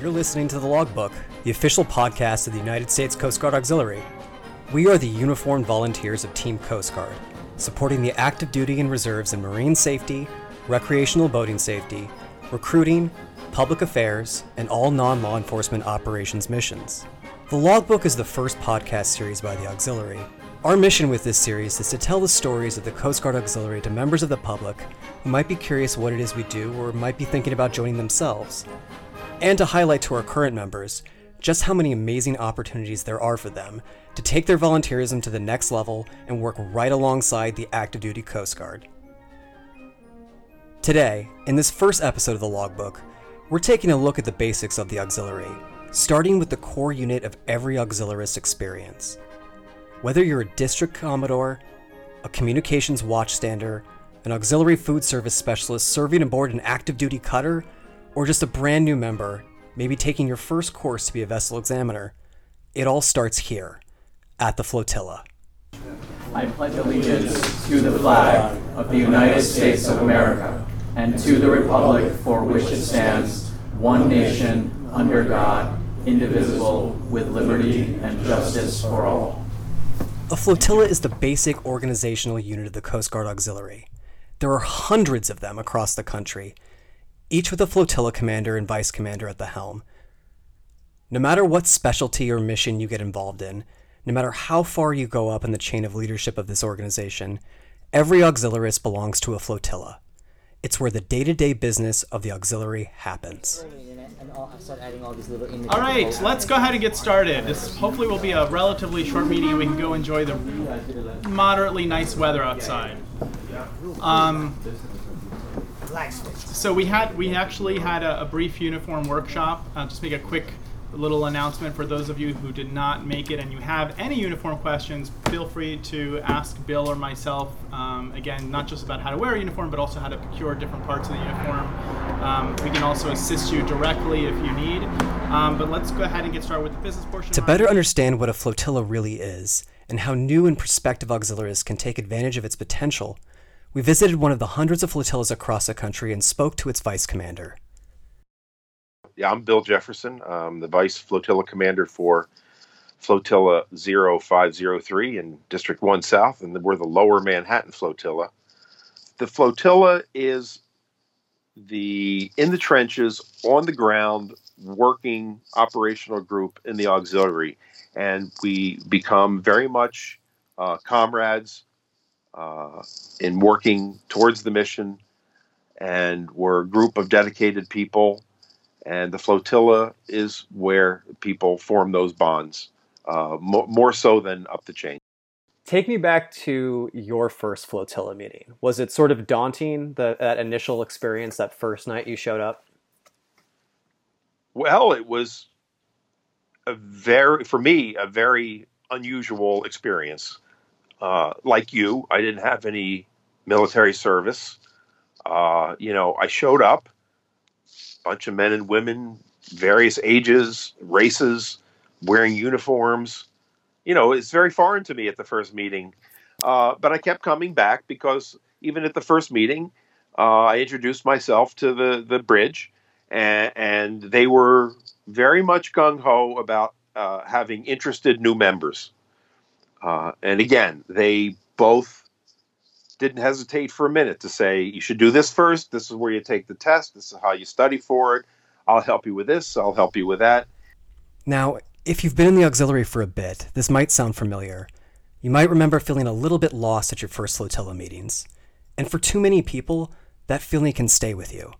You're listening to The Logbook, the official podcast of the United States Coast Guard Auxiliary. We are the uniformed volunteers of Team Coast Guard, supporting the active duty and reserves in marine safety, recreational boating safety, recruiting, public affairs, and all non law enforcement operations missions. The Logbook is the first podcast series by the Auxiliary. Our mission with this series is to tell the stories of the Coast Guard Auxiliary to members of the public who might be curious what it is we do or might be thinking about joining themselves and to highlight to our current members just how many amazing opportunities there are for them to take their volunteerism to the next level and work right alongside the active duty Coast Guard. Today, in this first episode of the Logbook, we're taking a look at the basics of the auxiliary, starting with the core unit of every auxiliarist experience. Whether you're a district commodore, a communications watchstander, an auxiliary food service specialist serving aboard an active duty cutter, or just a brand new member, maybe taking your first course to be a vessel examiner, it all starts here, at the flotilla. I pledge allegiance to the flag of the United States of America and to the republic for which it stands, one nation, under God, indivisible, with liberty and justice for all. A flotilla is the basic organizational unit of the Coast Guard Auxiliary. There are hundreds of them across the country, each with a flotilla commander and vice commander at the helm. No matter what specialty or mission you get involved in, no matter how far you go up in the chain of leadership of this organization, every auxiliarist belongs to a flotilla. It's where the day to day business of the auxiliary happens. All right, let's go ahead and get started. This hopefully will be a relatively short meeting and we can go enjoy the moderately nice weather outside. Um, so we had we actually had a, a brief uniform workshop. I'll just make a quick little announcement for those of you who did not make it and you have any uniform questions, feel free to ask Bill or myself. Um, again, not just about how to wear a uniform, but also how to procure different parts of the uniform. Um, we can also assist you directly if you need. Um, but let's go ahead and get started with the business portion. To better understand what a flotilla really is and how new and prospective auxiliaries can take advantage of its potential, we visited one of the hundreds of flotillas across the country and spoke to its vice commander. Yeah, I'm Bill Jefferson. I'm the Vice Flotilla Commander for Flotilla 0503 in District 1 South, and we're the Lower Manhattan Flotilla. The flotilla is the in the trenches, on the ground, working operational group in the auxiliary, and we become very much uh, comrades uh, in working towards the mission. And we're a group of dedicated people and the flotilla is where people form those bonds uh, mo- more so than up the chain. Take me back to your first flotilla meeting. Was it sort of daunting, the, that initial experience, that first night you showed up? Well, it was a very, for me, a very unusual experience. Uh, like you, I didn't have any military service. Uh, you know, I showed up bunch of men and women, various ages, races, wearing uniforms. You know, it's very foreign to me at the first meeting. Uh, but I kept coming back because even at the first meeting, uh, I introduced myself to the, the bridge, and, and they were very much gung ho about uh, having interested new members. Uh, and again, they both didn't hesitate for a minute to say, you should do this first. This is where you take the test. This is how you study for it. I'll help you with this. I'll help you with that. Now, if you've been in the auxiliary for a bit, this might sound familiar. You might remember feeling a little bit lost at your first flotilla meetings. And for too many people, that feeling can stay with you.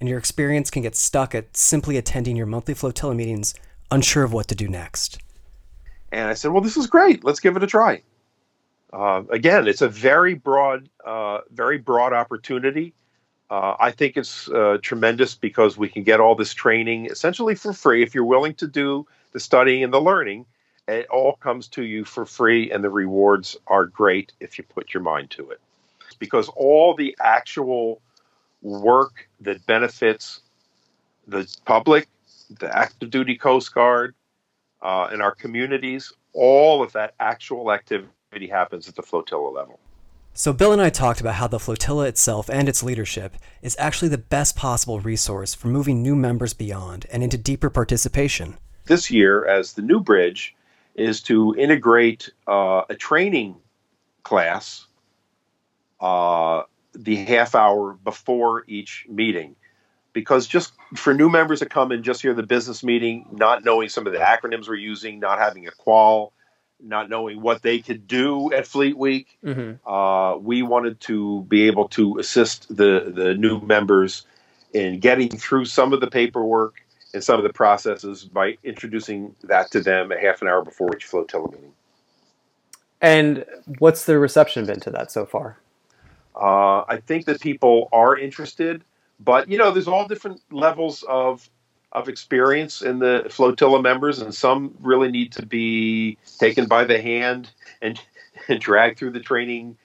And your experience can get stuck at simply attending your monthly flotilla meetings, unsure of what to do next. And I said, well, this is great. Let's give it a try uh, again, it's a very broad, uh, very broad opportunity. Uh, I think it's uh, tremendous because we can get all this training essentially for free. If you're willing to do the studying and the learning, it all comes to you for free, and the rewards are great if you put your mind to it. Because all the actual work that benefits the public, the active duty Coast Guard, uh, and our communities, all of that actual activity activity happens at the flotilla level. So, Bill and I talked about how the flotilla itself and its leadership is actually the best possible resource for moving new members beyond and into deeper participation. This year, as the new bridge, is to integrate uh, a training class uh, the half hour before each meeting. Because just for new members to come and just hear the business meeting, not knowing some of the acronyms we're using, not having a qual, not knowing what they could do at Fleet Week, mm-hmm. uh, we wanted to be able to assist the the new members in getting through some of the paperwork and some of the processes by introducing that to them a half an hour before each flotilla meeting. And what's the reception been to that so far? Uh, I think that people are interested, but you know, there's all different levels of of experience in the flotilla members, and some really need to be taken by the hand and, and dragged through the training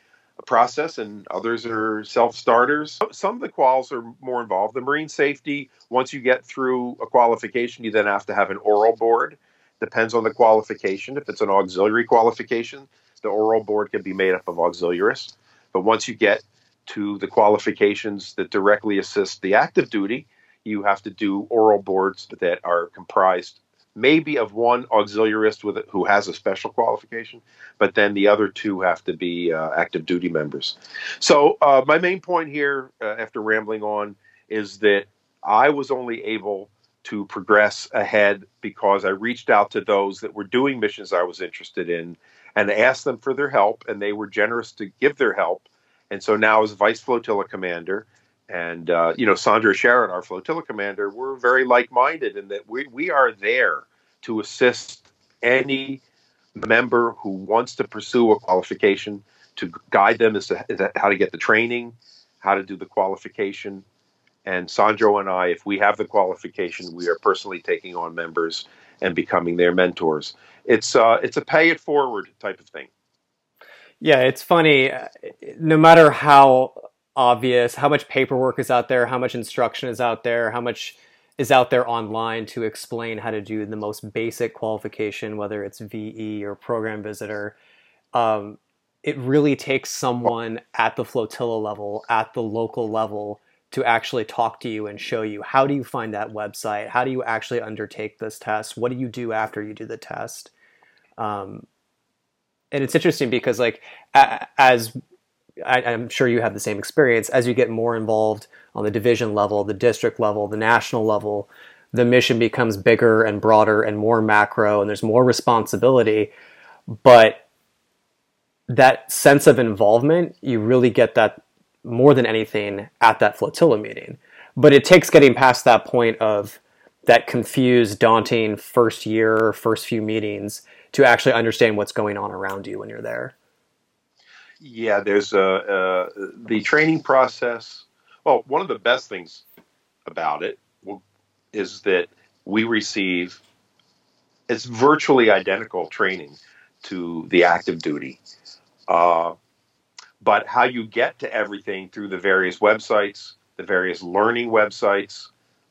process, and others are self starters. Some of the quals are more involved. The marine safety, once you get through a qualification, you then have to have an oral board. Depends on the qualification. If it's an auxiliary qualification, the oral board can be made up of auxiliaries. But once you get to the qualifications that directly assist the active duty, you have to do oral boards that are comprised maybe of one auxiliarist with who has a special qualification, but then the other two have to be uh, active duty members. So uh, my main point here, uh, after rambling on, is that I was only able to progress ahead because I reached out to those that were doing missions I was interested in and asked them for their help, and they were generous to give their help. And so now, as vice flotilla commander, and uh, you know Sandra Sharon, our flotilla commander, we're very like-minded in that we we are there to assist any member who wants to pursue a qualification to guide them as to, as to how to get the training, how to do the qualification. And Sandro and I, if we have the qualification, we are personally taking on members and becoming their mentors. It's uh, it's a pay it forward type of thing. Yeah, it's funny. No matter how obvious, how much paperwork is out there, how much instruction is out there, how much is out there online to explain how to do the most basic qualification, whether it's VE or program visitor. Um, it really takes someone at the flotilla level, at the local level, to actually talk to you and show you how do you find that website? How do you actually undertake this test? What do you do after you do the test? Um, and it's interesting because, like, as I, am sure you have the same experience as you get more involved on the division level, the district level, the national level. The mission becomes bigger and broader and more macro, and there's more responsibility. But that sense of involvement, you really get that more than anything at that flotilla meeting. But it takes getting past that point of that confused, daunting first year, first few meetings to actually understand what's going on around you when you're there. Yeah, there's a, uh, the training process. Well, one of the best things about it is that we receive it's virtually identical training to the active duty. Uh, but how you get to everything through the various websites, the various learning websites,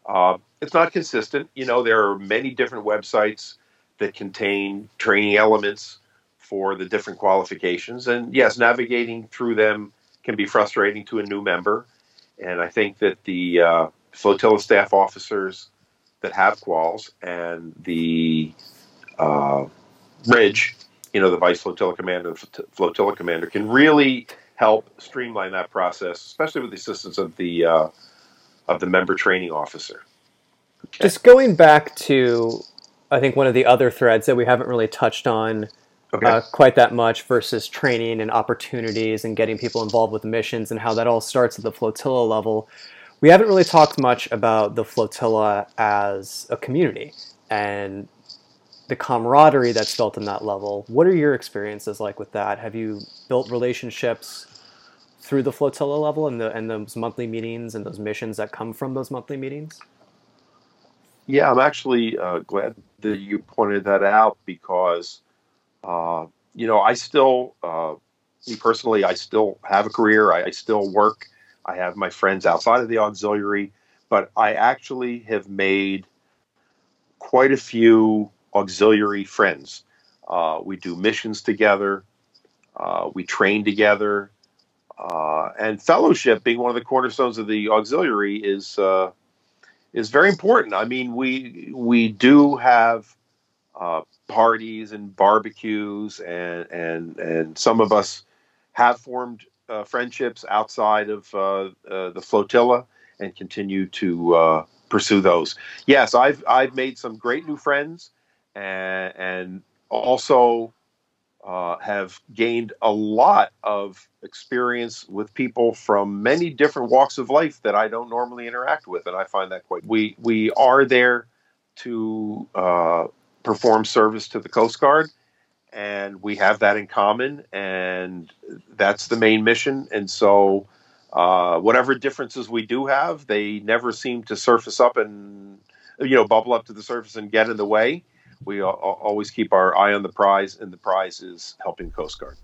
uh, it's not consistent. You know, there are many different websites that contain training elements for the different qualifications. And yes, navigating through them can be frustrating to a new member. And I think that the uh, flotilla staff officers that have quals and the uh, Bridge, you know, the vice flotilla commander, flotilla commander, can really help streamline that process, especially with the assistance of the uh, of the member training officer. Okay. Just going back to, I think one of the other threads that we haven't really touched on okay. uh, quite that much versus training and opportunities and getting people involved with missions and how that all starts at the flotilla level. We haven't really talked much about the flotilla as a community and the camaraderie that's built in that level. What are your experiences like with that? Have you built relationships through the flotilla level and the and those monthly meetings and those missions that come from those monthly meetings? Yeah, I'm actually uh, glad that you pointed that out because uh, you know, I still, uh, me personally, I still have a career. I, I, still work. I have my friends outside of the auxiliary, but I actually have made quite a few auxiliary friends. Uh, we do missions together. Uh, we train together. Uh, and fellowship being one of the cornerstones of the auxiliary is is very important. I mean, we we do have uh, parties and barbecues, and and and some of us have formed uh, friendships outside of uh, uh, the flotilla and continue to pursue those. Yes, I've I've made some great new friends, and and also uh, have gained a lot of experience with people from many different walks of life that I don't normally interact with, and I find that quite. We we are there to uh, perform service to the Coast Guard, and we have that in common, and that's the main mission. And so, uh, whatever differences we do have, they never seem to surface up and you know bubble up to the surface and get in the way we always keep our eye on the prize, and the prize is helping Coast Guard.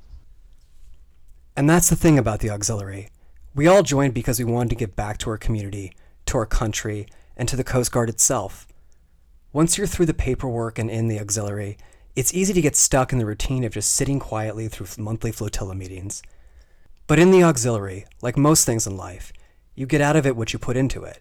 And that's the thing about the auxiliary. We all joined because we wanted to give back to our community, to our country, and to the Coast Guard itself. Once you're through the paperwork and in the auxiliary, it's easy to get stuck in the routine of just sitting quietly through monthly flotilla meetings. But in the auxiliary, like most things in life, you get out of it what you put into it.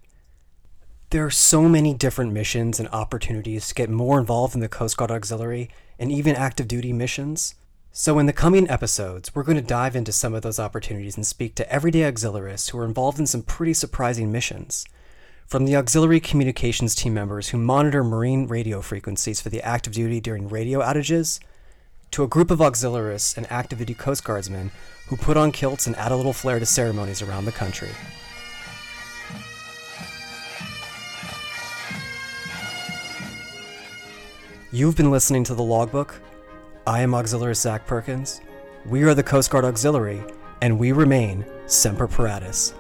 There are so many different missions and opportunities to get more involved in the Coast Guard Auxiliary and even active duty missions. So, in the coming episodes, we're going to dive into some of those opportunities and speak to everyday auxiliarists who are involved in some pretty surprising missions. From the auxiliary communications team members who monitor marine radio frequencies for the active duty during radio outages, to a group of auxiliarists and active duty Coast Guardsmen who put on kilts and add a little flair to ceremonies around the country. You've been listening to the Logbook. I am Auxiliary Zach Perkins. We are the Coast Guard Auxiliary, and we remain Semper Paratus,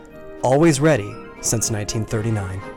always ready since 1939.